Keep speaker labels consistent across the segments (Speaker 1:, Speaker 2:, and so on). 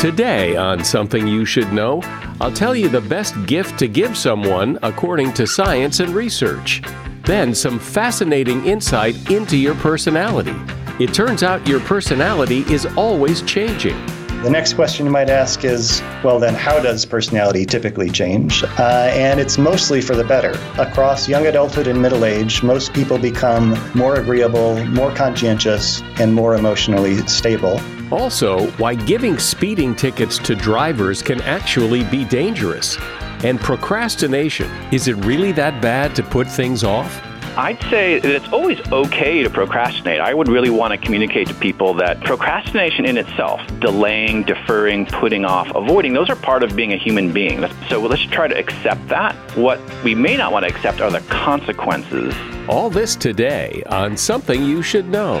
Speaker 1: Today, on Something You Should Know, I'll tell you the best gift to give someone according to science and research. Then, some fascinating insight into your personality. It turns out your personality is always changing.
Speaker 2: The next question you might ask is well, then, how does personality typically change? Uh, and it's mostly for the better. Across young adulthood and middle age, most people become more agreeable, more conscientious, and more emotionally stable.
Speaker 1: Also, why giving speeding tickets to drivers can actually be dangerous. And procrastination is it really that bad to put things off?
Speaker 3: I'd say that it's always okay to procrastinate. I would really want to communicate to people that procrastination in itself, delaying, deferring, putting off, avoiding, those are part of being a human being. So let's try to accept that. What we may not want to accept are the consequences.
Speaker 1: All this today on Something You Should Know.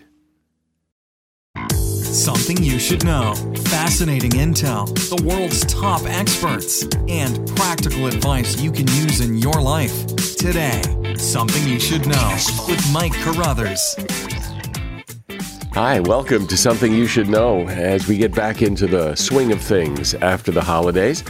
Speaker 4: Something you should know. Fascinating intel, the world's top experts, and practical advice you can use in your life. Today, Something You Should Know with Mike Carruthers.
Speaker 1: Hi, welcome to Something You Should Know as we get back into the swing of things after the holidays.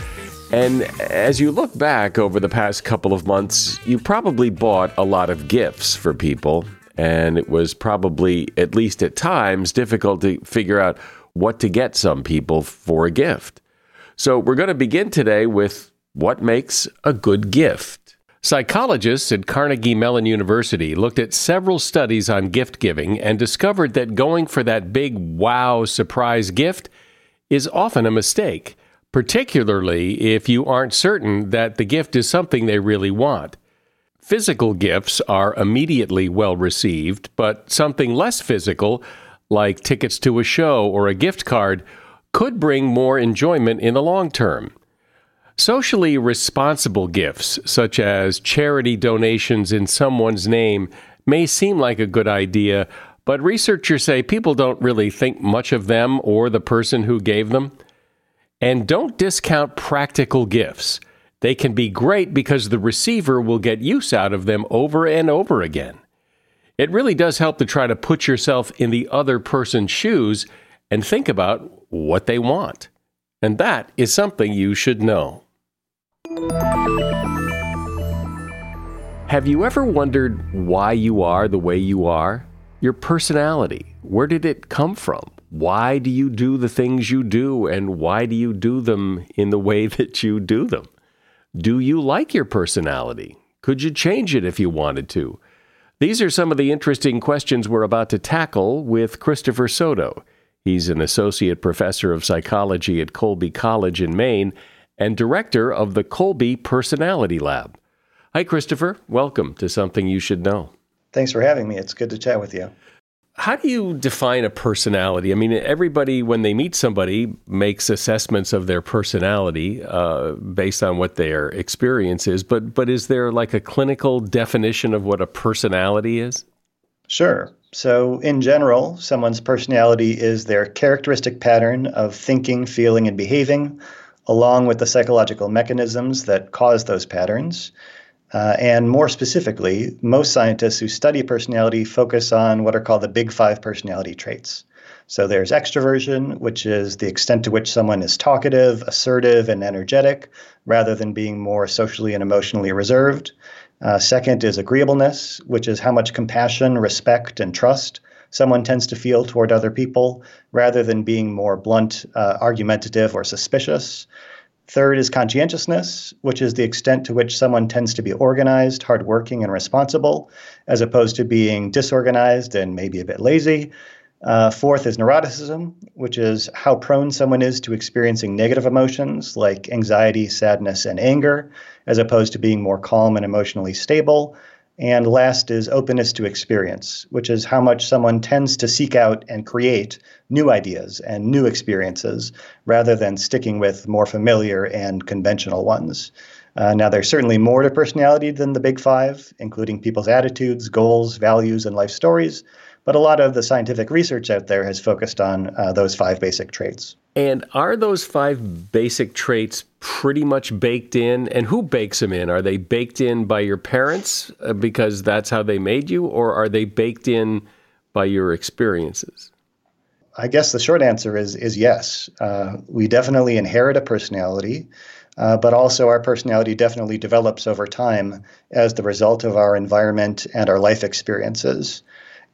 Speaker 1: And as you look back over the past couple of months, you probably bought a lot of gifts for people and it was probably, at least at times, difficult to figure out what to get some people for a gift. So we're going to begin today with what makes a good gift. Psychologists at Carnegie Mellon University looked at several studies on gift giving and discovered that going for that big wow surprise gift is often a mistake, particularly if you aren't certain that the gift is something they really want. Physical gifts are immediately well received, but something less physical, like tickets to a show or a gift card, could bring more enjoyment in the long term. Socially responsible gifts, such as charity donations in someone's name, may seem like a good idea, but researchers say people don't really think much of them or the person who gave them. And don't discount practical gifts. They can be great because the receiver will get use out of them over and over again. It really does help to try to put yourself in the other person's shoes and think about what they want. And that is something you should know. Have you ever wondered why you are the way you are? Your personality, where did it come from? Why do you do the things you do, and why do you do them in the way that you do them? Do you like your personality? Could you change it if you wanted to? These are some of the interesting questions we're about to tackle with Christopher Soto. He's an associate professor of psychology at Colby College in Maine and director of the Colby Personality Lab. Hi, Christopher. Welcome to Something You Should Know.
Speaker 2: Thanks for having me. It's good to chat with you
Speaker 1: how do you define a personality? I mean, everybody, when they meet somebody, makes assessments of their personality uh, based on what their experience is. But, but is there like a clinical definition of what a personality is?
Speaker 2: Sure. So, in general, someone's personality is their characteristic pattern of thinking, feeling, and behaving, along with the psychological mechanisms that cause those patterns. Uh, and more specifically, most scientists who study personality focus on what are called the big five personality traits. So there's extroversion, which is the extent to which someone is talkative, assertive, and energetic, rather than being more socially and emotionally reserved. Uh, second is agreeableness, which is how much compassion, respect, and trust someone tends to feel toward other people, rather than being more blunt, uh, argumentative, or suspicious. Third is conscientiousness, which is the extent to which someone tends to be organized, hardworking, and responsible, as opposed to being disorganized and maybe a bit lazy. Uh, fourth is neuroticism, which is how prone someone is to experiencing negative emotions like anxiety, sadness, and anger, as opposed to being more calm and emotionally stable. And last is openness to experience, which is how much someone tends to seek out and create new ideas and new experiences rather than sticking with more familiar and conventional ones. Uh, now, there's certainly more to personality than the big five, including people's attitudes, goals, values, and life stories. But a lot of the scientific research out there has focused on uh, those five basic traits.
Speaker 1: And are those five basic traits pretty much baked in? And who bakes them in? Are they baked in by your parents uh, because that's how they made you, or are they baked in by your experiences?
Speaker 2: I guess the short answer is is yes. Uh, we definitely inherit a personality, uh, but also our personality definitely develops over time as the result of our environment and our life experiences.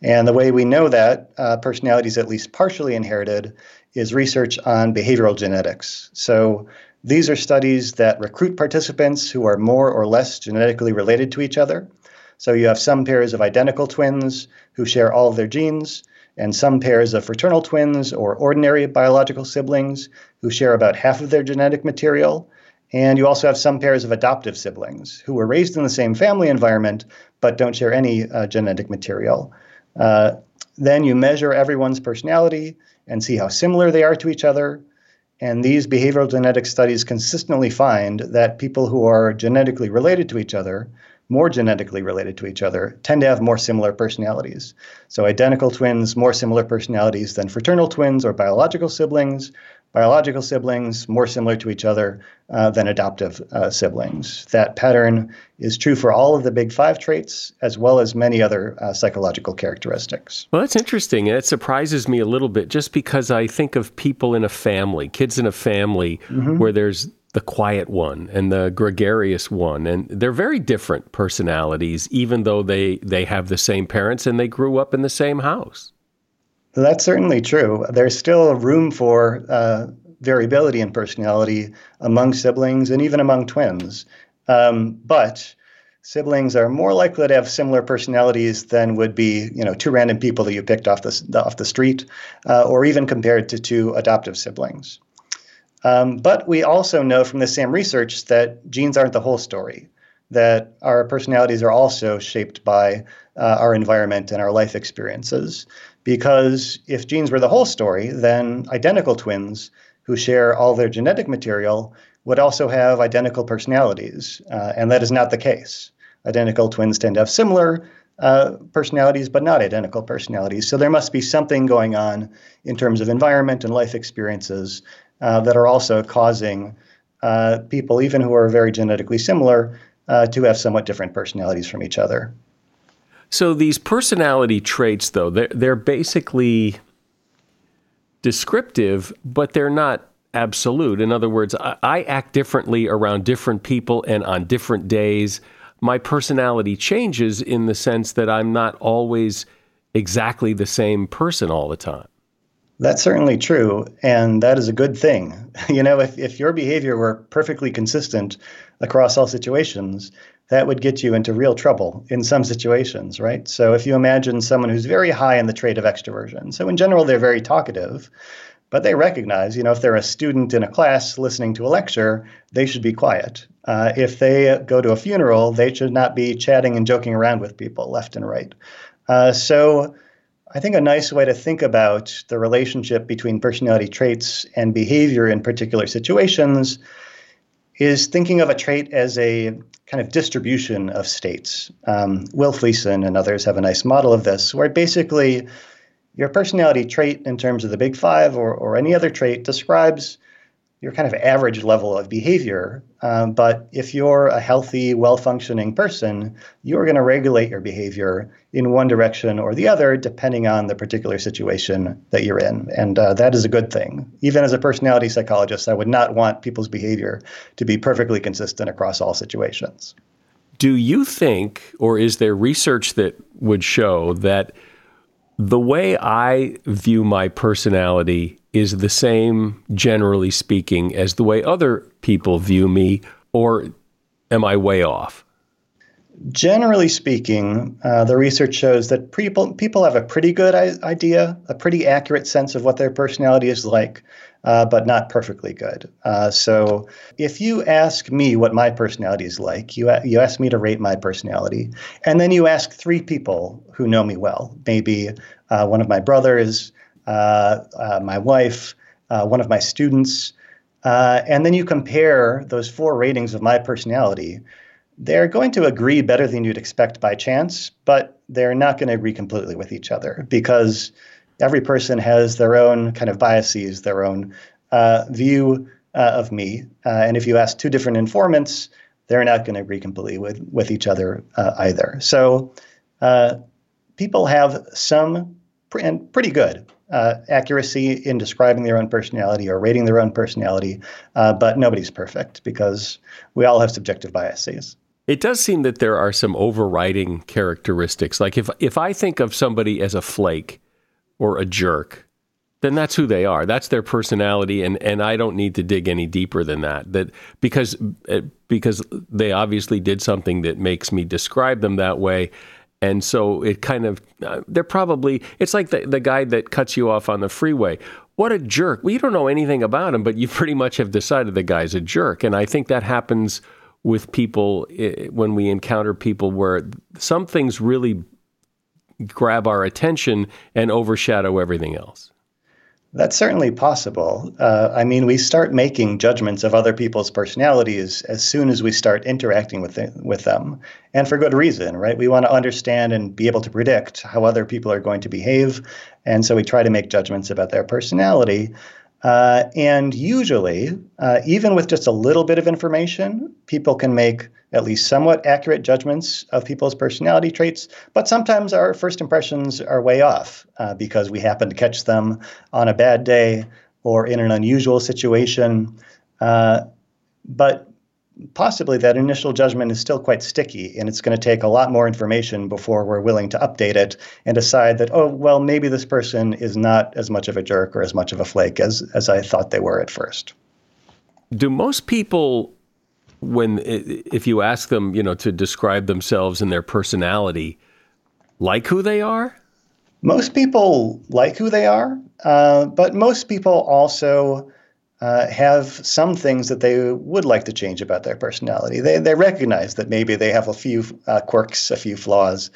Speaker 2: And the way we know that uh, personality is at least partially inherited is research on behavioral genetics. So these are studies that recruit participants who are more or less genetically related to each other. So you have some pairs of identical twins who share all of their genes, and some pairs of fraternal twins or ordinary biological siblings who share about half of their genetic material. And you also have some pairs of adoptive siblings who were raised in the same family environment but don't share any uh, genetic material. Uh, then you measure everyone's personality and see how similar they are to each other. And these behavioral genetic studies consistently find that people who are genetically related to each other, more genetically related to each other, tend to have more similar personalities. So, identical twins, more similar personalities than fraternal twins or biological siblings, biological siblings more similar to each other uh, than adoptive uh, siblings. That pattern is true for all of the big five traits as well as many other uh, psychological characteristics.
Speaker 1: Well, that's interesting. And it surprises me a little bit just because I think of people in a family, kids in a family, mm-hmm. where there's the quiet one and the gregarious one and they're very different personalities even though they they have the same parents and they grew up in the same house
Speaker 2: that's certainly true. There's still room for uh, variability in personality among siblings and even among twins. Um, but siblings are more likely to have similar personalities than would be, you know, two random people that you picked off the, off the street, uh, or even compared to two adoptive siblings. Um, but we also know from the same research that genes aren't the whole story, that our personalities are also shaped by uh, our environment and our life experiences. Because if genes were the whole story, then identical twins who share all their genetic material would also have identical personalities. Uh, and that is not the case. Identical twins tend to have similar uh, personalities, but not identical personalities. So there must be something going on in terms of environment and life experiences uh, that are also causing uh, people, even who are very genetically similar, uh, to have somewhat different personalities from each other.
Speaker 1: So these personality traits, though, they're, they're basically descriptive, but they're not absolute. In other words, I, I, act differently around different people and on different days. My personality changes in the sense that I'm not always exactly the same person all the time.
Speaker 2: That's certainly true, and that is a good thing. You know, if, if your behavior were perfectly consistent across all situations, that would get you into real trouble in some situations, right? So if you imagine someone who's very high in the trait of extroversion, so in general, they're very talkative, but they recognize, you know, if they're a student in a class listening to a lecture, they should be quiet. Uh, if they go to a funeral, they should not be chatting and joking around with people left and right. Uh, so I think a nice way to think about the relationship between personality traits and behavior in particular situations is thinking of a trait as a kind of distribution of states. Um, Will Fleeson and others have a nice model of this, where basically your personality trait in terms of the big five or, or any other trait describes your kind of average level of behavior. Um, but if you're a healthy, well functioning person, you're going to regulate your behavior in one direction or the other, depending on the particular situation that you're in. And uh, that is a good thing. Even as a personality psychologist, I would not want people's behavior to be perfectly consistent across all situations.
Speaker 1: Do you think, or is there research that would show that the way I view my personality is the same, generally speaking, as the way other people view me, or am I way off?
Speaker 2: Generally speaking, uh, the research shows that people people have a pretty good idea, a pretty accurate sense of what their personality is like, uh, but not perfectly good. Uh, so, if you ask me what my personality is like, you you ask me to rate my personality, and then you ask three people who know me well, maybe uh, one of my brothers, my wife, uh, one of my students, and then you compare those four ratings of my personality. They're going to agree better than you'd expect by chance, but they're not going to agree completely with each other because every person has their own kind of biases, their own uh, view uh, of me. Uh, and if you ask two different informants, they're not going to agree completely with, with each other either. So people have some and pretty good uh, accuracy in describing their own personality or rating their own personality, uh, but nobody's perfect because we all have subjective biases.
Speaker 1: It does seem that there are some overriding characteristics. Like if if I think of somebody as a flake or a jerk, then that's who they are. That's their personality, and, and I don't need to dig any deeper than that. That because uh, because they obviously did something that makes me describe them that way and so it kind of uh, they're probably it's like the the guy that cuts you off on the freeway. What a jerk. Well you don't know anything about him but you pretty much have decided the guy's a jerk. And i think that happens with people when we encounter people where some things really grab our attention and overshadow everything else
Speaker 2: that's certainly possible. Uh, I mean, we start making judgments of other people's personalities as soon as we start interacting with the, with them, and for good reason, right? We want to understand and be able to predict how other people are going to behave, and so we try to make judgments about their personality. Uh, and usually, uh, even with just a little bit of information, people can make at least somewhat accurate judgments of people's personality traits. But sometimes our first impressions are way off uh, because we happen to catch them on a bad day or in an unusual situation. Uh, but possibly that initial judgment is still quite sticky and it's going to take a lot more information before we're willing to update it and decide that oh well maybe this person is not as much of a jerk or as much of a flake as as I thought they were at first.
Speaker 1: Do most people when if you ask them, you know, to describe themselves and their personality like who they are?
Speaker 2: Most people like who they are, uh, but most people also uh, have some things that they would like to change about their personality. They, they recognize that maybe they have a few uh, quirks, a few flaws,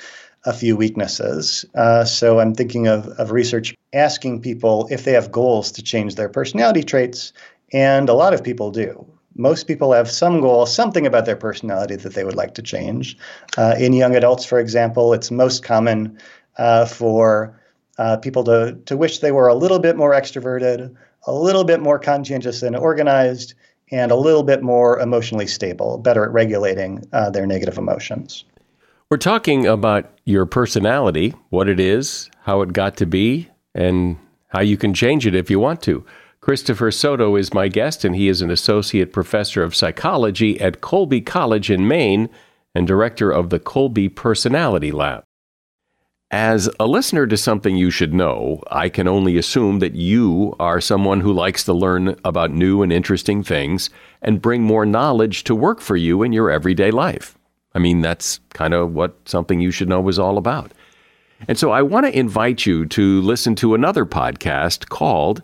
Speaker 2: a few weaknesses. Uh, so I'm thinking of, of research asking people if they have goals to change their personality traits, and a lot of people do. Most people have some goal, something about their personality that they would like to change. Uh, in young adults, for example, it's most common uh, for uh, people to, to wish they were a little bit more extroverted, a little bit more conscientious and organized, and a little bit more emotionally stable, better at regulating uh, their negative emotions.
Speaker 1: We're talking about your personality, what it is, how it got to be, and how you can change it if you want to. Christopher Soto is my guest, and he is an associate professor of psychology at Colby College in Maine and director of the Colby Personality Lab. As a listener to something you should know, I can only assume that you are someone who likes to learn about new and interesting things and bring more knowledge to work for you in your everyday life. I mean, that's kind of what something you should know is all about. And so I want to invite you to listen to another podcast called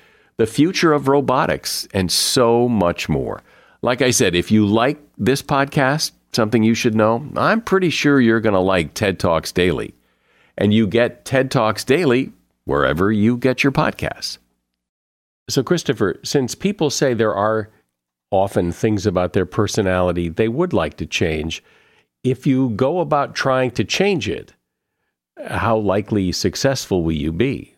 Speaker 1: the future of robotics, and so much more. Like I said, if you like this podcast, something you should know, I'm pretty sure you're going to like TED Talks Daily. And you get TED Talks Daily wherever you get your podcasts. So, Christopher, since people say there are often things about their personality they would like to change. If you go about trying to change it, how likely successful will you be?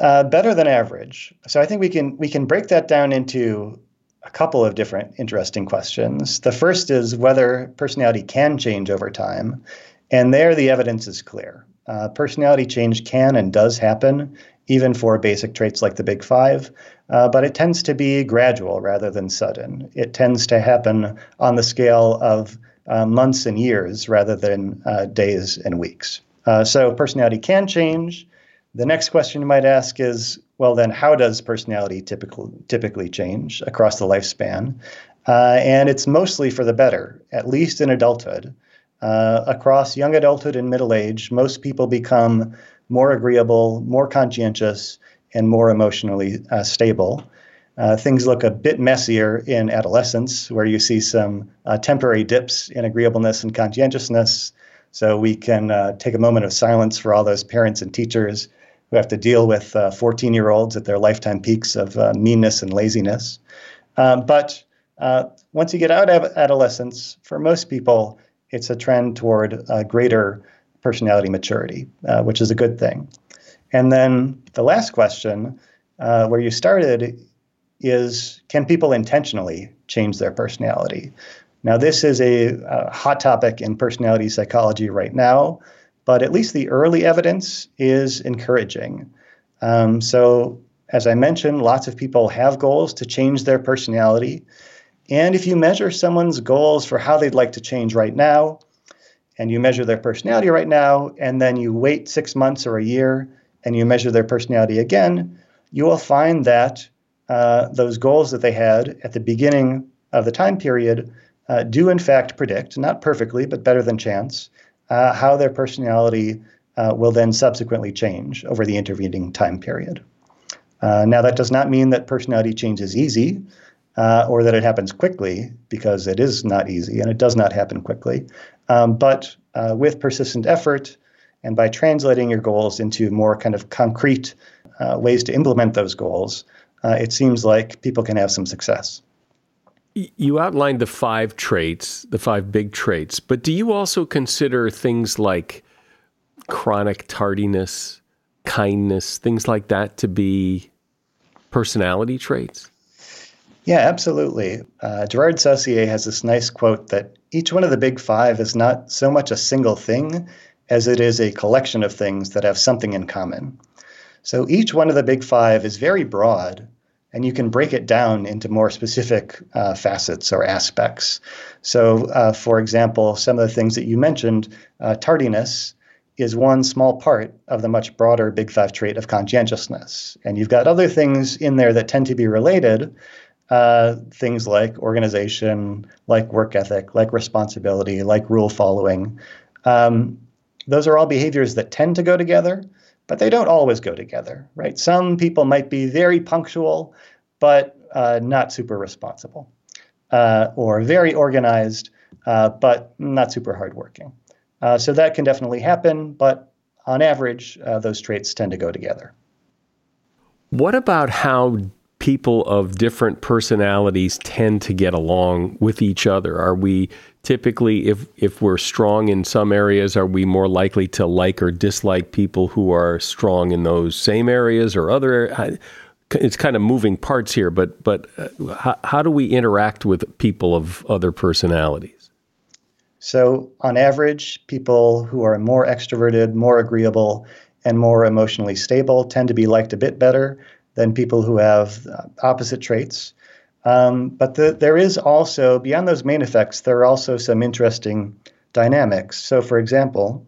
Speaker 2: Uh, better than average. So I think we can we can break that down into a couple of different interesting questions. The first is whether personality can change over time, and there the evidence is clear. Uh, personality change can and does happen, even for basic traits like the Big Five uh, but it tends to be gradual rather than sudden. It tends to happen on the scale of uh, months and years rather than uh, days and weeks. Uh, so personality can change. The next question you might ask is, well, then how does personality typical, typically change across the lifespan? Uh, and it's mostly for the better, at least in adulthood. Uh, across young adulthood and middle age, most people become more agreeable, more conscientious, and more emotionally uh, stable. Uh, things look a bit messier in adolescence, where you see some uh, temporary dips in agreeableness and conscientiousness. So we can uh, take a moment of silence for all those parents and teachers who have to deal with 14 year olds at their lifetime peaks of uh, meanness and laziness. Um, but uh, once you get out of adolescence, for most people, it's a trend toward greater personality maturity, which is a good thing. And then the last question, uh, where you started, is can people intentionally change their personality? Now, this is a, a, hot topic in personality psychology right now, but at least the early evidence is encouraging. Um, so, as I mentioned, lots of people have goals to change their personality. And if you measure someone's goals for how they'd like to change right now, and you measure their personality right now, and then you wait six months or a year and you measure their personality again, you will find that uh, those goals that they had at the beginning of the time period uh, do in fact predict, not perfectly, but better than chance, uh, how their personality uh, will then subsequently change over the intervening time period. Uh, now, that does not mean that personality change is easy uh, or that it happens quickly, because it is not easy and it does not happen quickly. Um, but with persistent effort, and by translating your goals into more kind of concrete uh, ways to implement those goals, uh, it seems like people can have some success.
Speaker 1: You outlined the five traits, the five big traits, but do you also consider things like chronic tardiness, kindness, things like that to be personality traits?
Speaker 2: Yeah, absolutely. Uh, Gerard Saucier has this nice quote that each one of the big five is not so much a single thing as it is a collection of things that have something in common. So each one of the big five is very broad, and you can break it down into more specific uh, facets or aspects. So, uh, for example, some of the things that you mentioned, uh, tardiness is one small part of the much broader big five trait of conscientiousness. And you've got other things in there that tend to be related. Uh, things like organization, like work ethic, like responsibility, like rule following. Um, those are all behaviors that tend to go together, but they don't always go together, right? Some people might be very punctual, but uh, not super responsible, uh, or very organized, uh, but not super hardworking. Uh, so that can definitely happen, but on average, uh, those traits tend to go together.
Speaker 1: What about how people of different personalities tend to get along with each other? Are we typically if if we're strong in some areas are we more likely to like or dislike people who are strong in those same areas or other it's kind of moving parts here but but uh, how, how do we interact with people of other personalities
Speaker 2: so on average people who are more extroverted more agreeable and more emotionally stable tend to be liked a bit better than people who have uh, opposite traits um, but the, there is also, beyond those main effects, there are also some interesting dynamics. So, for example,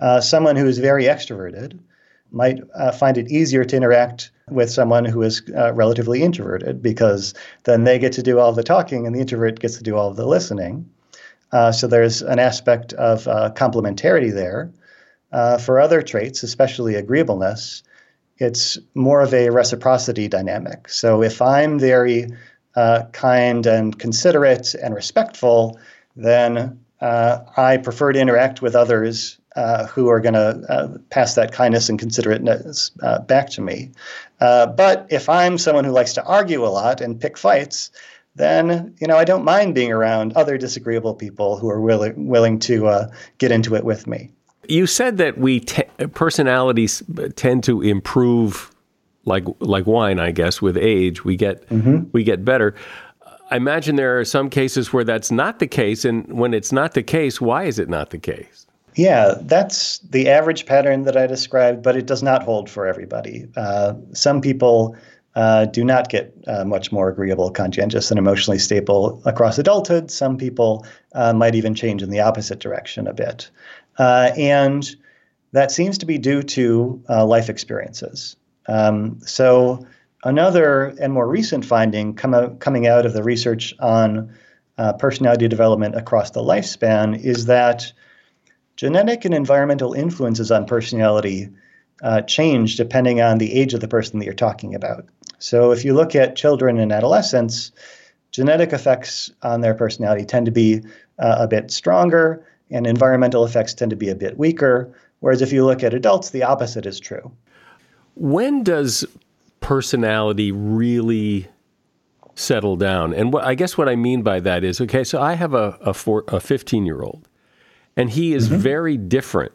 Speaker 2: uh, someone who is very extroverted might uh, find it easier to interact with someone who is uh, relatively introverted because then they get to do all the talking and the introvert gets to do all the listening. Uh, so there's an aspect of uh, complementarity there. For other traits, especially agreeableness, it's more of a reciprocity dynamic. So if I'm very uh, kind and considerate and respectful, then uh, I prefer to interact with others uh, who are going to uh, pass that kindness and considerateness uh, back to me. Uh, but if I'm someone who likes to argue a lot and pick fights, then you know I don't mind being around other disagreeable people who are willing willing to get into it with me.
Speaker 1: You said that we te- personalities tend to improve like like wine, I guess. With age, we get mm-hmm. we get better. I imagine there are some cases where that's not the case, and when it's not the case, why is it not the case?
Speaker 2: Yeah, that's the average pattern that I described, but it does not hold for everybody. Uh, some people uh, do not get uh, much more agreeable, conscientious, and emotionally stable across adulthood. Some people uh, might even change in the opposite direction a bit. Uh, and that seems to be due to uh, life experiences. Um, so, another and more recent finding come out, coming out of the research on personality development across the lifespan is that genetic and environmental influences on personality uh, change depending on the age of the person that you're talking about. So if you look at children and adolescents, genetic effects on their personality tend to be uh, a bit stronger, and environmental effects tend to be a bit weaker. Whereas if you look at adults, the opposite is true.
Speaker 1: When does personality really settle down? And what, I guess what I mean by that is okay, so I have a, a, four, a 15 year old and he is mm-hmm. very different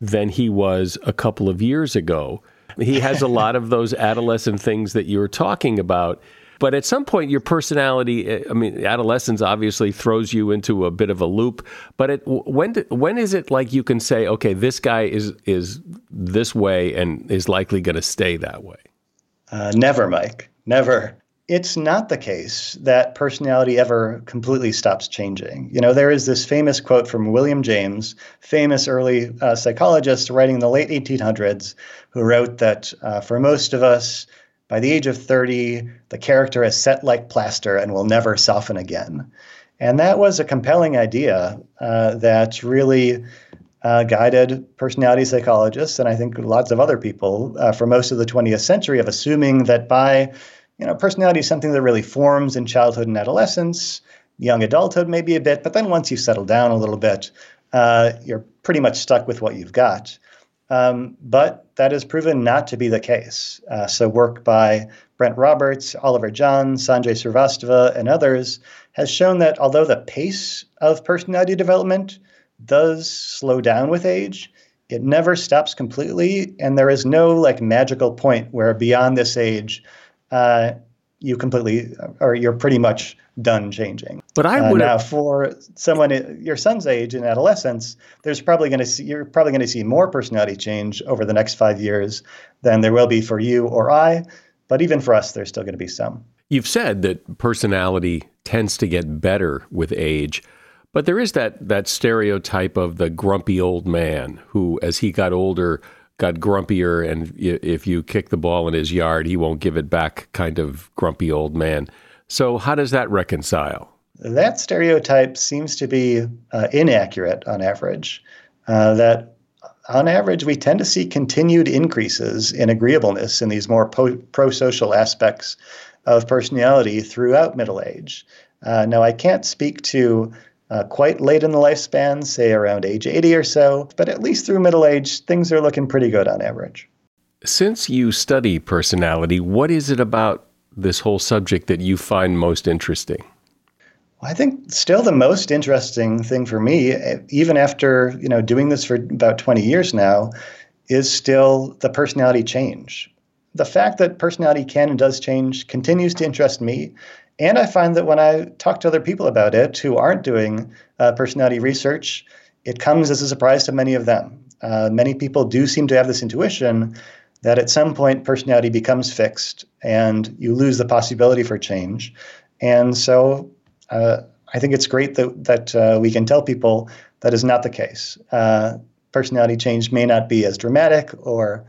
Speaker 1: than he was a couple of years ago. He has a lot of those adolescent things that you were talking about. But at some point, your personality, eh, I mean, adolescence obviously throws you into a bit of a loop. But it, when, when is it like you can say, okay, this guy is, is this way and is likely going to stay that way?
Speaker 2: Uh, never, Mike. Never it's not the case that personality ever completely stops changing. You know, there is this famous quote from William James, famous early uh, psychologist writing in the late 1800s, who wrote that uh, for most of us, by the age of 30, the character is set like plaster and will never soften again. And that was a compelling idea uh, that really uh, guided personality psychologists and I think lots of other people uh, for most of the 20th century of assuming that by you know, personality is something that really forms in childhood and adolescence, young adulthood maybe a bit, but then once you settle down a little bit, uh, you're pretty much stuck with what you've got. Um, but that is proven not to be the case. Uh, so, work by Brent Roberts, Oliver John, Sanjay Srivastava, and others has shown that although the pace of personality development does slow down with age, it never stops completely, and there is no like magical point where beyond this age uh, you completely or you're pretty much done changing.
Speaker 1: But I
Speaker 2: would uh, now for someone your son's age in adolescence, there's probably going to see you're probably going to see more personality change over the next five years than there will be for you or I. But even for us, there's still going to be some.
Speaker 1: You've said that personality tends to get better with age. But there is that, that stereotype of the grumpy old man who, as he got older, got grumpier, and if you kick the ball in his yard, he won't give it back, kind of grumpy old man. So, how does that reconcile?
Speaker 2: That stereotype seems to be uh, inaccurate on average. Uh, that on average, we tend to see continued increases in agreeableness in these more pro social aspects of personality throughout middle age. Uh, now, I can't speak to uh, quite late in the lifespan, say around age 80 or so, but at least through middle age, things are looking pretty good on average.
Speaker 1: Since you study personality, what is it about this whole subject that you find most interesting?
Speaker 2: I think still the most interesting thing for me, even after you know doing this for about 20 years now, is still the personality change. The fact that personality can and does change continues to interest me, and I find that when I talk to other people about it who aren't doing uh, personality research, it comes as a surprise to many of them. Uh, many people do seem to have this intuition that at some point personality becomes fixed and you lose the possibility for change. And so uh, I think it's great that, that uh, we can tell people that is not the case. Uh, personality change may not be as dramatic or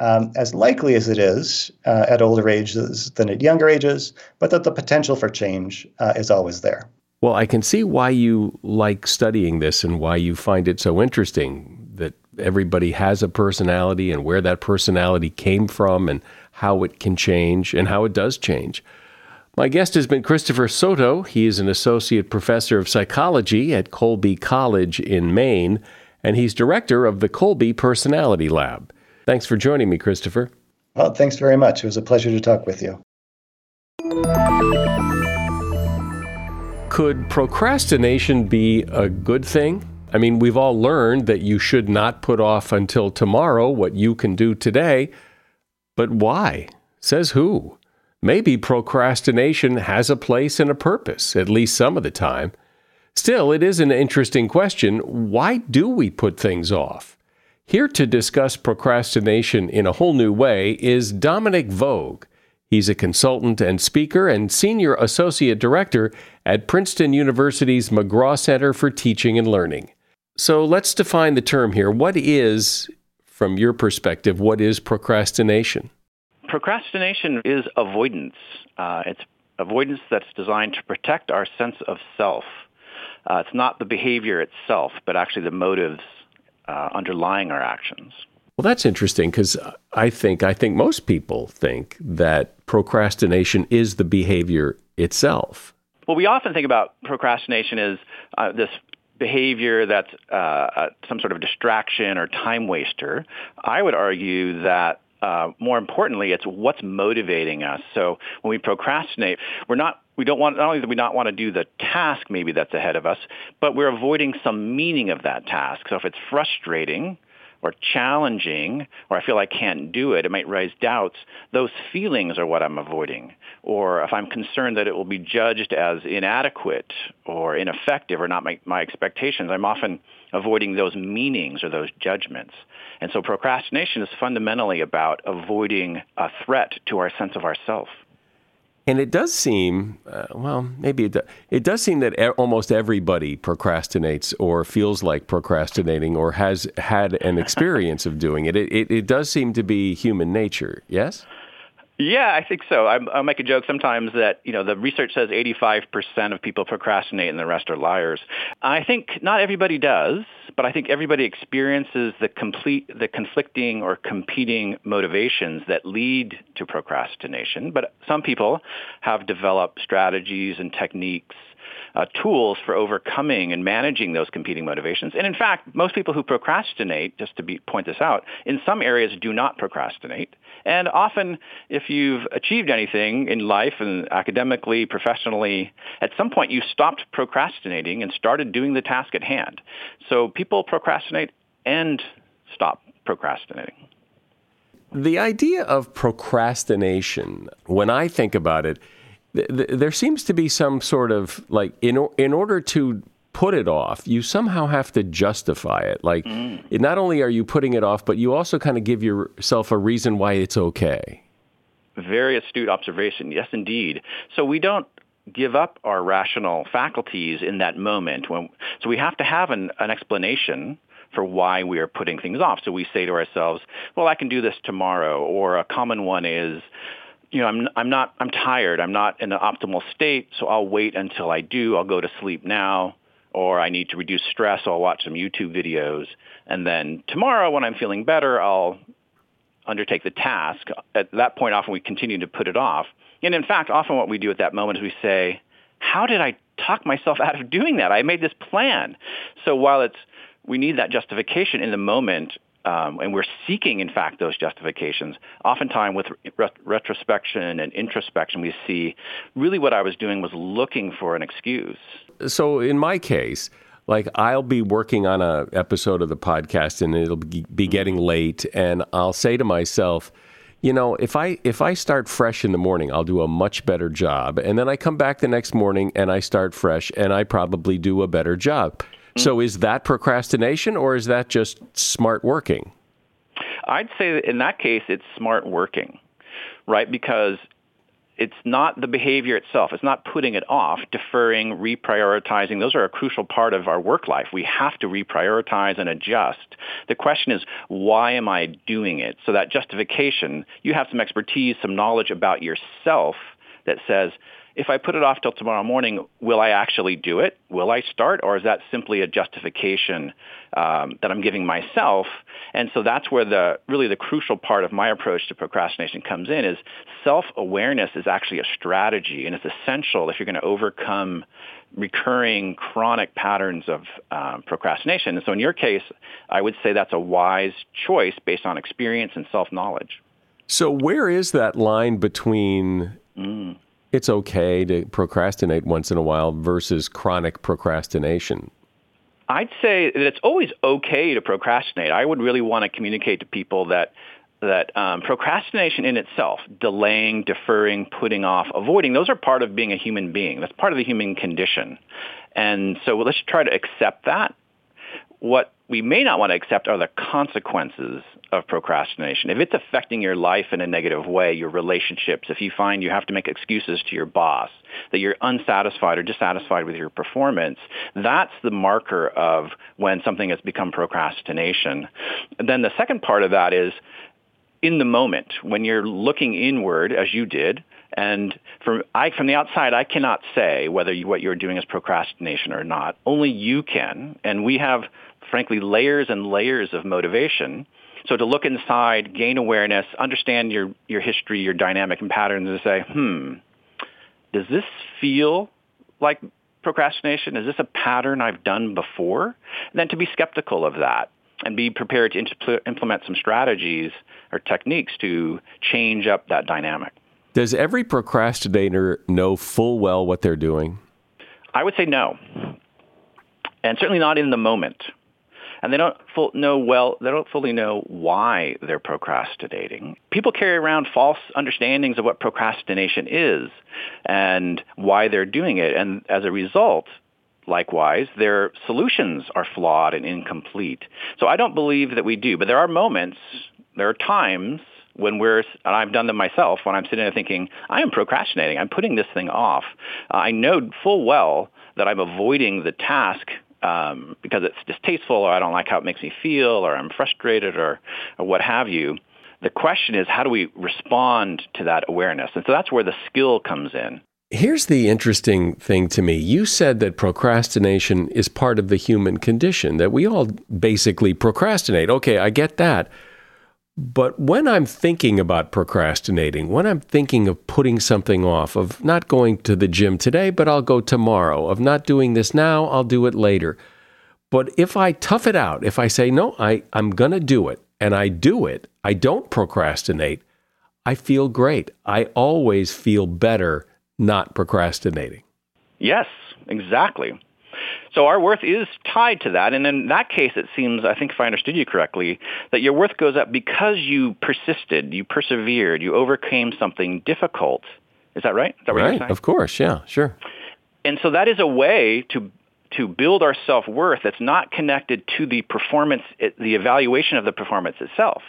Speaker 2: um, as likely as it is uh, at older ages than at younger ages, but that the potential for change uh, is always there.
Speaker 1: Well, I can see why you like studying this and why you find it so interesting that everybody has a personality and where that personality came from and how it can change and how it does change. My guest has been Christopher Soto. He is an associate professor of psychology at Colby College in Maine, and he's director of the Colby Personality Lab. Thanks for joining me, Christopher.
Speaker 2: Well, thanks very much. It was a pleasure to talk with you.
Speaker 1: Could procrastination be a good thing? I mean, we've all learned that you should not put off until tomorrow what you can do today. But why? Says who? Maybe procrastination has a place and a purpose, at least some of the time. Still, it is an interesting question. Why do we put things off? Here to discuss procrastination in a whole new way is Dominic Voge. He's a consultant and speaker and senior associate director at Princeton University's McGraw Center for Teaching and Learning. So let's define the term here. What is, from your perspective, what is procrastination?
Speaker 3: Procrastination is avoidance. Uh, it's avoidance that's designed to protect our sense of self. Uh, it's not the behavior itself, but actually the motives uh, underlying our actions.
Speaker 1: Well, that's interesting because I think I think most people think that procrastination is the behavior itself.
Speaker 3: Well, we often think about procrastination as uh, this behavior that's uh, uh, some sort of distraction or time waster. I would argue that uh, more importantly, it's what's motivating us. So when we procrastinate, we're not we don't want not only do we not want to do the task maybe that's ahead of us, but we're avoiding some meaning of that task. So if it's frustrating, or challenging or I feel I can't do it, it might raise doubts, those feelings are what I'm avoiding. Or if I'm concerned that it will be judged as inadequate or ineffective or not my, my expectations, I'm often avoiding those meanings or those judgments. And so procrastination is fundamentally about avoiding a threat to our sense of ourself.
Speaker 1: And it does seem, uh, well, maybe it, it does seem that e- almost everybody procrastinates or feels like procrastinating or has had an experience of doing it. It, it. it does seem to be human nature, yes?
Speaker 3: Yeah, I think so. I, I make a joke sometimes that you know the research says 85% of people procrastinate and the rest are liars. I think not everybody does, but I think everybody experiences the complete, the conflicting or competing motivations that lead to procrastination. But some people have developed strategies and techniques uh, tools for overcoming and managing those competing motivations. And in fact, most people who procrastinate, just to be, point this out, in some areas do not procrastinate. And often, if you've achieved anything in life and academically, professionally, at some point you stopped procrastinating and started doing the task at hand. So people procrastinate and stop procrastinating.
Speaker 1: The idea of procrastination, when I think about it, there seems to be some sort of like in in order to put it off, you somehow have to justify it. Like mm. not only are you putting it off, but you also kind of give yourself a reason why it's okay.
Speaker 3: Very astute observation. Yes, indeed. So we don't give up our rational faculties in that moment. When, so we have to have an, an explanation for why we are putting things off. So we say to ourselves, well, I can do this tomorrow. Or a common one is, you know, I'm I'm not I'm tired. I'm not in an optimal state, so I'll wait until I do. I'll go to sleep now, or I need to reduce stress. I'll watch some YouTube videos, and then tomorrow, when I'm feeling better, I'll undertake the task. At that point, often we continue to put it off. And in fact, often what we do at that moment is we say, "How did I talk myself out of doing that? I made this plan." So while it's we need that justification in the moment um, and we're seeking, in fact, those justifications. Oftentimes, with re- retrospection and introspection, we see really what I was doing was looking for an excuse.
Speaker 1: So, in my case, like I'll be working on a episode of the podcast, and it'll be, be getting late, and I'll say to myself, you know, if I if I start fresh in the morning, I'll do a much better job. And then I come back the next morning and I start fresh and I probably do a better job. So mm. is that procrastination or is that just smart working?
Speaker 3: I'd say that in that case, it's smart working, right? Because it's not the behavior itself. It's not putting it off, deferring, reprioritizing. Those are a crucial part of our work life. We have to reprioritize and adjust. The question is, why am I doing it? So that justification, you have some expertise, some knowledge about yourself that says, if I put it off till tomorrow morning, will I actually do it? Will I start? Or is that simply a justification um, that I'm giving myself? And so that's where the really the crucial part of my approach to procrastination comes in is self-awareness is actually a strategy and it's essential if you're going to overcome recurring chronic patterns of um, procrastination. And so in your case, I would say that's a wise choice based on experience and self-knowledge.
Speaker 1: So where is that line between mm it's okay to procrastinate once in a while versus chronic procrastination?
Speaker 3: I'd say that it's always okay to procrastinate. I would really want to communicate to people that that um, procrastination in itself, delaying, deferring, putting off, avoiding, those are part of being a human being. That's part of the human condition. And so let's try to accept that. What we may not want to accept are the consequences of procrastination. If it's affecting your life in a negative way, your relationships, if you find you have to make excuses to your boss, that you're unsatisfied or dissatisfied with your performance, that's the marker of when something has become procrastination. And then the second part of that is in the moment when you're looking inward as you did and from I from the outside I cannot say whether you, what you're doing is procrastination or not only you can and we have frankly, layers and layers of motivation. So to look inside, gain awareness, understand your, your history, your dynamic and patterns, and say, hmm, does this feel like procrastination? Is this a pattern I've done before? And then to be skeptical of that and be prepared to implement some strategies or techniques to change up that dynamic.
Speaker 1: Does every procrastinator know full well what they're doing?
Speaker 3: I would say no. And certainly not in the moment and they don't full, know well, they don't fully know why they're procrastinating. People carry around false understandings of what procrastination is and why they're doing it, and as a result, likewise, their solutions are flawed and incomplete. So I don't believe that we do, but there are moments, there are times when we're, and I've done them myself, when I'm sitting there thinking, I am procrastinating, I'm putting this thing off. Uh, I know full well that I'm avoiding the task um, because it's distasteful or I don't like how it makes me feel or I'm frustrated or, or what have you. The question is, how do we respond to that awareness? And so that's where the skill comes in.
Speaker 1: Here's the interesting thing to me. You said that procrastination is part of the human condition, that we all basically procrastinate. Okay, I get that. But when I'm thinking about procrastinating, when I'm thinking of putting something off, of not going to the gym today, but I'll go tomorrow, of not doing this now, I'll do it later. But if I tough it out, if I say, no, I, I'm going to do it, and I do it, I don't procrastinate, I feel great. I always feel better not procrastinating.
Speaker 3: Yes, exactly. So our worth is tied to that. And in that case, it seems, I think if I understood you correctly, that your worth goes up because you persisted, you persevered, you overcame something difficult. Is that right? Is that
Speaker 1: right. Of course. Yeah, sure.
Speaker 3: And so that is a way to to build our self-worth that's not connected to the performance, the evaluation of the performance itself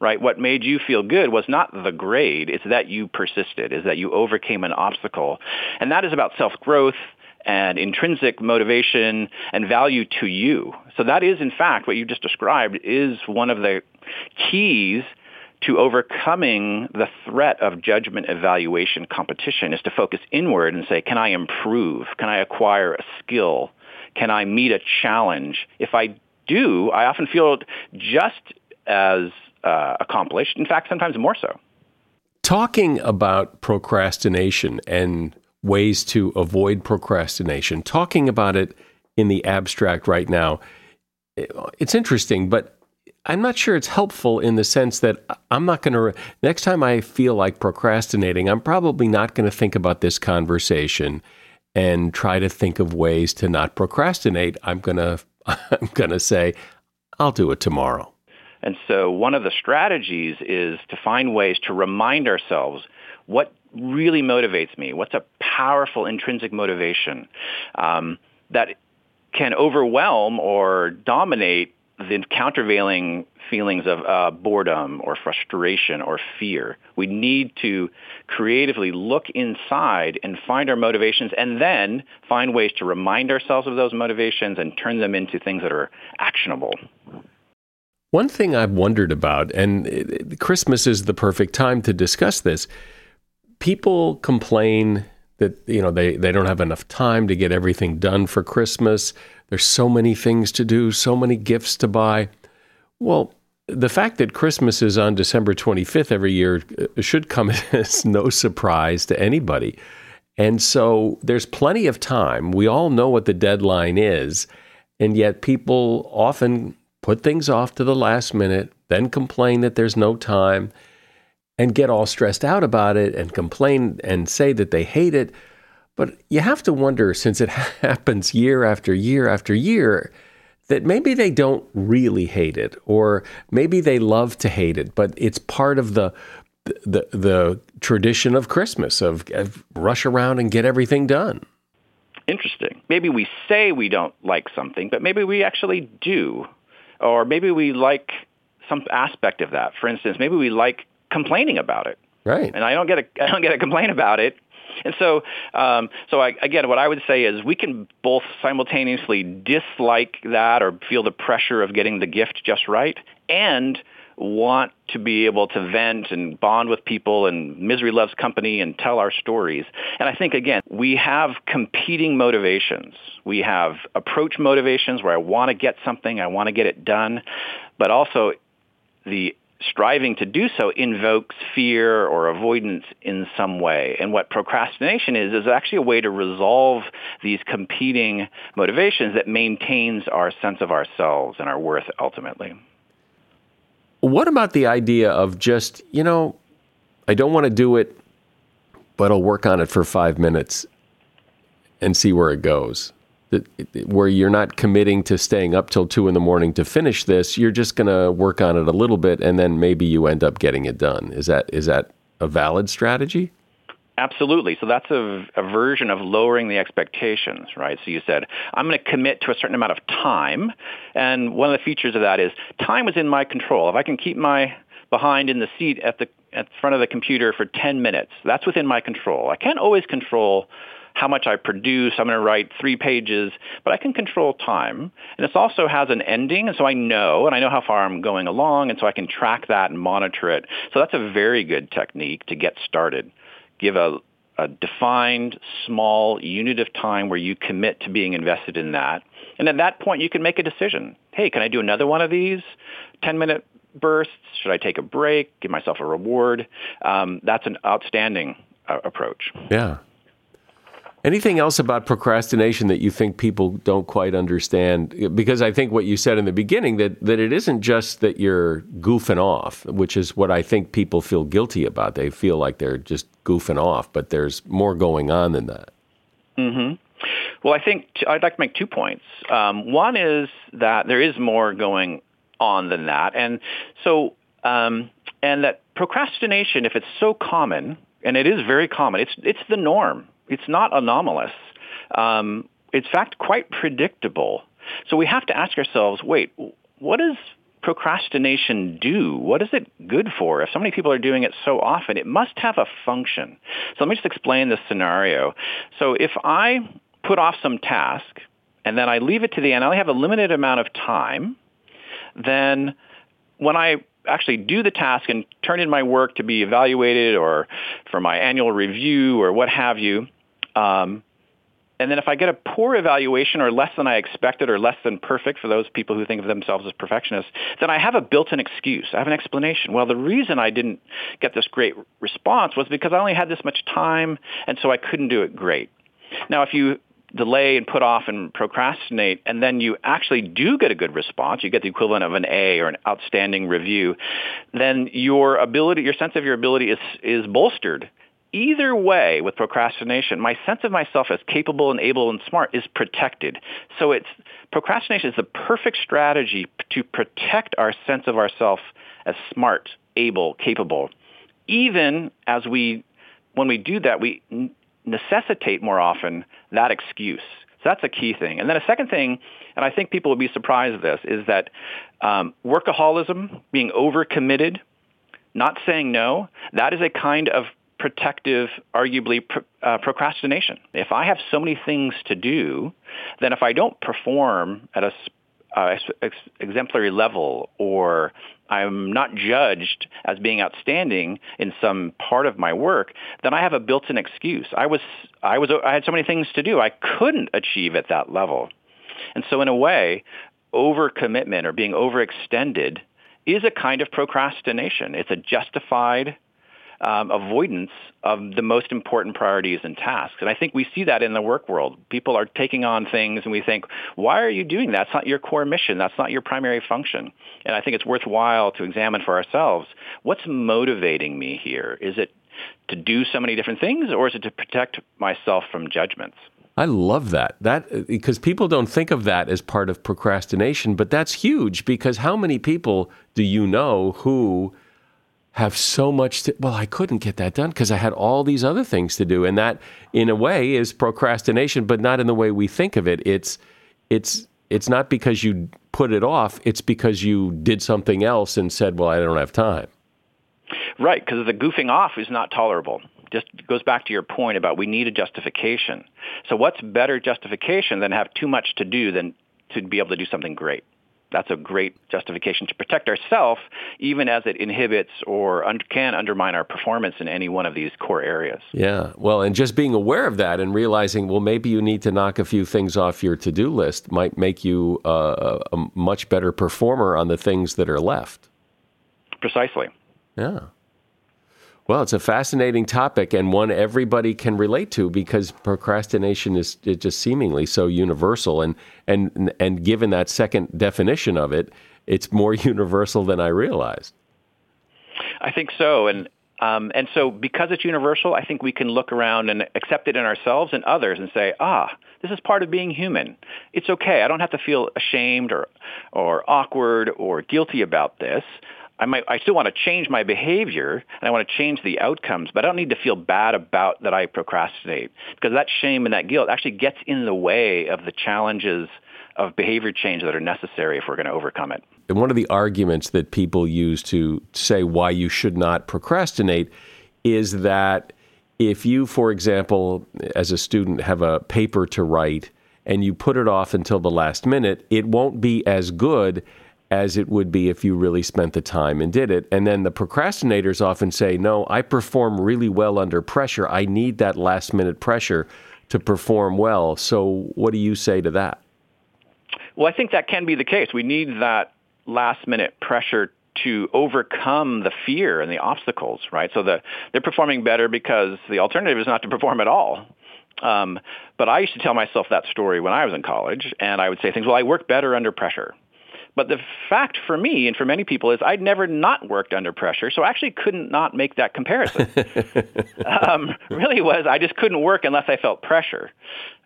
Speaker 3: right? What made you feel good was not the grade. It's that you persisted, is that you overcame an obstacle. And that is about self-growth and intrinsic motivation and value to you. So that is, in fact, what you just described is one of the keys to overcoming the threat of judgment evaluation competition is to focus inward and say, can I improve? Can I acquire a skill? Can I meet a challenge? If I do, I often feel just as uh, accomplished. In fact, sometimes more so.
Speaker 1: Talking about procrastination and ways to avoid procrastination, talking about it in the abstract right now, it's interesting, but I'm not sure it's helpful in the sense that I'm not going to, next time I feel like procrastinating, I'm probably not going to think about this conversation and try to think of ways to not procrastinate. I'm going to, I'm going to say, I'll do it tomorrow.
Speaker 3: And so one of the strategies is to find ways to remind ourselves what really motivates me? What's a powerful intrinsic motivation um, that can overwhelm or dominate the countervailing feelings of uh, boredom or frustration or fear. We need to creatively look inside and find our motivations and then find ways to remind ourselves of those motivations and turn them into things that are actionable.
Speaker 1: One thing I've wondered about, and Christmas is the perfect time to discuss this. People complain that you know they, they don't have enough time to get everything done for Christmas. There's so many things to do, so many gifts to buy. Well, the fact that Christmas is on December 25th every year uh, should come as no surprise to anybody. And so there's plenty of time. We all know what the deadline is. And yet people often put things off to the last minute, then complain that there's no time and get all stressed out about it and complain and say that they hate it. But you have to wonder, since it happens year after year after year, that maybe they don't really hate it, or maybe they love to hate it, but it's part of the the the tradition of Christmas of, of rush around and get everything done.
Speaker 3: Interesting. Maybe we say we don't like something, but maybe we actually do, or maybe we like some aspect of that. For instance, maybe we like complaining about it.
Speaker 1: Right.
Speaker 3: And I don't get a I don't get to complain about it. And so, um, so I, again, what I would say is we can both simultaneously dislike that or feel the pressure of getting the gift just right, and want to be able to vent and bond with people and misery loves company and tell our stories. And I think, again, we have competing motivations. We have approach motivations where I want to get something, I want to get it done, but also the striving to do so invokes fear or avoidance in some way. And what procrastination is, is actually a way to resolve these competing motivations that maintains our sense of ourselves and our worth ultimately.
Speaker 1: What about the idea of just, you know, I don't want to do it, but I'll work on it for five minutes and see where it goes? Where you're not committing to staying up till two in the morning to finish this. You're just going to work on it a little bit, and then maybe you end up getting it done. Is that is that a valid strategy?
Speaker 3: Absolutely. So that's a, a, version of lowering the expectations, right? So you said, I'm going to commit to a certain amount of time. And one of the features of that is time is in my control. If I can keep my behind in the seat at the at front of the computer for 10 minutes, that's within my control. I can't always control how much I produce. I'm going to write three pages, but I can control time. And this also has an ending, and so I know, and I know how far I'm going along, and so I can track that and monitor it. So that's a very good technique to get started. Give a, a defined small unit of time where you commit to being invested in that. And at that point, you can make a decision. Hey, can I do another one of these 10-minute bursts? Should I take a break? Give myself a reward? Um, that's an outstanding uh, approach.
Speaker 1: Yeah. Anything else about procrastination that you think people don't quite understand? Because I think what you said in the beginning that that it isn't just that you're goofing off, which is what I think people feel guilty about. They feel like they're just goofing off, but there's more going on than that.
Speaker 3: Mm-hmm. Well, I think I'd like to make two points. Um, one is that there is more going on than that, and so um, and that procrastination, if it's so common, and it is very common, it's it's the norm it's not anomalous. Um, it's fact quite predictable. So we have to ask ourselves, wait, what does procrastination do? What is it good for? If so many people are doing it so often, it must have a function. So let me just explain this scenario. So if I put off some task and then I leave it to the end, I only have a limited amount of time, then when I actually do the task and turn in my work to be evaluated or for my annual review or what have you, um, and then if I get a poor evaluation or less than I expected or less than perfect for those people who think of themselves as perfectionists, then I have a built-in excuse. I have an explanation. Well, the reason I didn't get this great response was because I only had this much time and so I couldn't do it great. Now, if you delay and put off and procrastinate and then you actually do get a good response, you get the equivalent of an A or an outstanding review, then your ability, your sense of your ability is, is bolstered either way with procrastination, my sense of myself as capable and able and smart is protected. So it's procrastination is the perfect strategy to protect our sense of ourself as smart, able, capable. Even as we, when we do that, we necessitate more often that excuse. So that's a key thing. And then a second thing, and I think people will be surprised at this, is that um, workaholism, being overcommitted, not saying no, that is a kind of protective, arguably pro- uh, procrastination. If I have so many things to do, then if I don't perform at a uh, ex- exemplary level or I'm not judged as being outstanding in some part of my work, then I have a built-in excuse. I was, I was, I had so many things to do. I couldn't achieve at that level. And so in a way, overcommitment or being overextended is a kind of procrastination. It's a justified um, avoidance of the most important priorities and tasks. And I think we see that in the work world. People are taking on things and we think, why are you doing that? That's not your core mission. That's not your primary function. And I think it's worthwhile to examine for ourselves, what's motivating me here? Is it to do so many different things or is it to protect myself from judgments?
Speaker 1: I love that. That because people don't think of that as part of procrastination, but that's huge because how many people do you know who have so much to, well, I couldn't get that done because I had all these other things to do. And that, in a way, is procrastination, but not in the way we think of it. It's, it's, it's not because you put it off, it's because you did something else and said, well, I don't have time.
Speaker 3: Right, because the goofing off is not tolerable. Just goes back to your point about we need a justification. So what's better justification than have too much to do than to be able to do something great? That's a great justification to protect ourselves, even as it inhibits or un- can undermine our performance in any one of these core areas.
Speaker 1: Yeah, well, and just being aware of that and realizing, well, maybe you need to knock a few things off your to do list might make you uh, a much better performer on the things that are left.
Speaker 3: Precisely.
Speaker 1: Yeah. Well, it's a fascinating topic and one everybody can relate to because procrastination is just seemingly so universal. And, and, and given that second definition of it, it's more universal than I realized.
Speaker 3: I think so. And, um, and so because it's universal, I think we can look around and accept it in ourselves and others and say, ah, this is part of being human. It's okay. I don't have to feel ashamed or, or awkward or guilty about this. I might, I still want to change my behavior and I want to change the outcomes, but I don't need to feel bad about that I procrastinate because that shame and that guilt actually gets in the way of the challenges of behavior change that are necessary if we're going to overcome it.
Speaker 1: And one of the arguments that people use to say why you should not procrastinate is that if you, for example, as a student, have a paper to write and you put it off until the last minute, it won't be as good as it would be if you really spent the time and did it. And then the procrastinators often say, No, I perform really well under pressure. I need that last minute pressure to perform well. So, what do you say to that?
Speaker 3: Well, I think that can be the case. We need that last minute pressure to overcome the fear and the obstacles, right? So the, they're performing better because the alternative is not to perform at all. Um, but I used to tell myself that story when I was in college, and I would say things, well, I work better under pressure. But the fact for me and for many people is I'd never not worked under pressure, so I actually couldn't not make that comparison. um, really was I just couldn't work unless I felt pressure,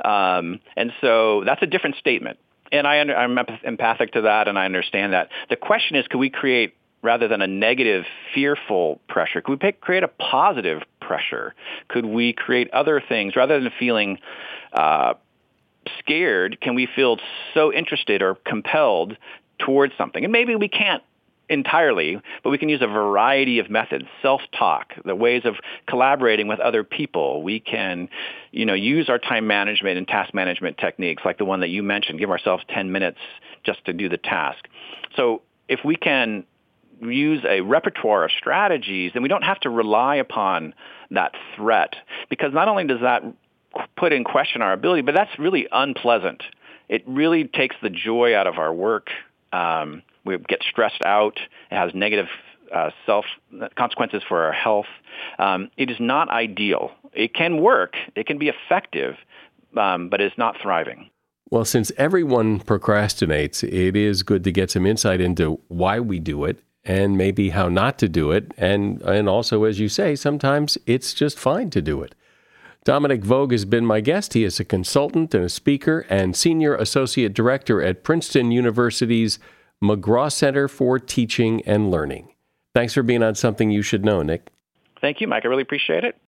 Speaker 3: um, and so that's a different statement. And I under, I'm empathic to that, and I understand that. The question is, could we create rather than a negative, fearful pressure? Could we create a positive pressure? Could we create other things rather than feeling uh, scared? Can we feel so interested or compelled towards something. And maybe we can't entirely, but we can use a variety of methods, self-talk, the ways of collaborating with other people. We can, you know, use our time management and task management techniques like the one that you mentioned, give ourselves 10 minutes just to do the task. So if we can use a repertoire of strategies, then we don't have to rely upon that threat because not only does that put in question our ability, but that's really unpleasant. It really takes the joy out of our work um, we get stressed out. It has negative uh, self consequences for our health. Um, it is not ideal. It can work. It can be effective, um, but it's not thriving.
Speaker 1: Well, since everyone procrastinates, it is good to get some insight into why we do it and maybe how not to do it. And, and also, as you say, sometimes it's just fine to do it. Dominic Voge has been my guest. He is a consultant and a speaker and senior associate director at Princeton University's McGraw Center for Teaching and Learning. Thanks for being on Something You Should Know, Nick.
Speaker 3: Thank you, Mike. I really appreciate it.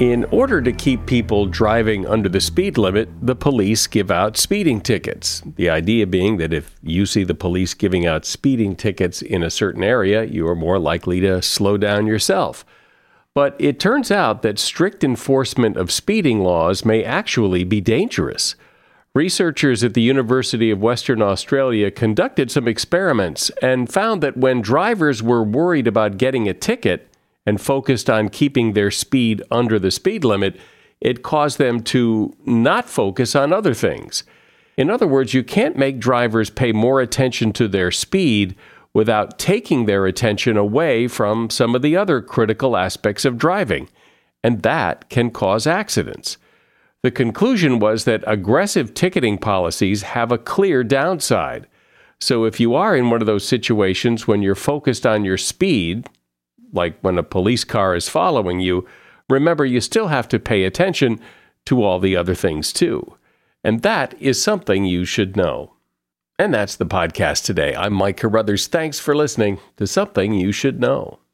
Speaker 1: In order to keep people driving under the speed limit, the police give out speeding tickets. The idea being that if you see the police giving out speeding tickets in a certain area, you are more likely to slow down yourself. But it turns out that strict enforcement of speeding laws may actually be dangerous. Researchers at the University of Western Australia conducted some experiments and found that when drivers were worried about getting a ticket, and focused on keeping their speed under the speed limit, it caused them to not focus on other things. In other words, you can't make drivers pay more attention to their speed without taking their attention away from some of the other critical aspects of driving, and that can cause accidents. The conclusion was that aggressive ticketing policies have a clear downside. So if you are in one of those situations when you're focused on your speed, like when a police car is following you, remember you still have to pay attention to all the other things too. And that is something you should know. And that's the podcast today. I'm Mike Carruthers. Thanks for listening to Something You Should Know.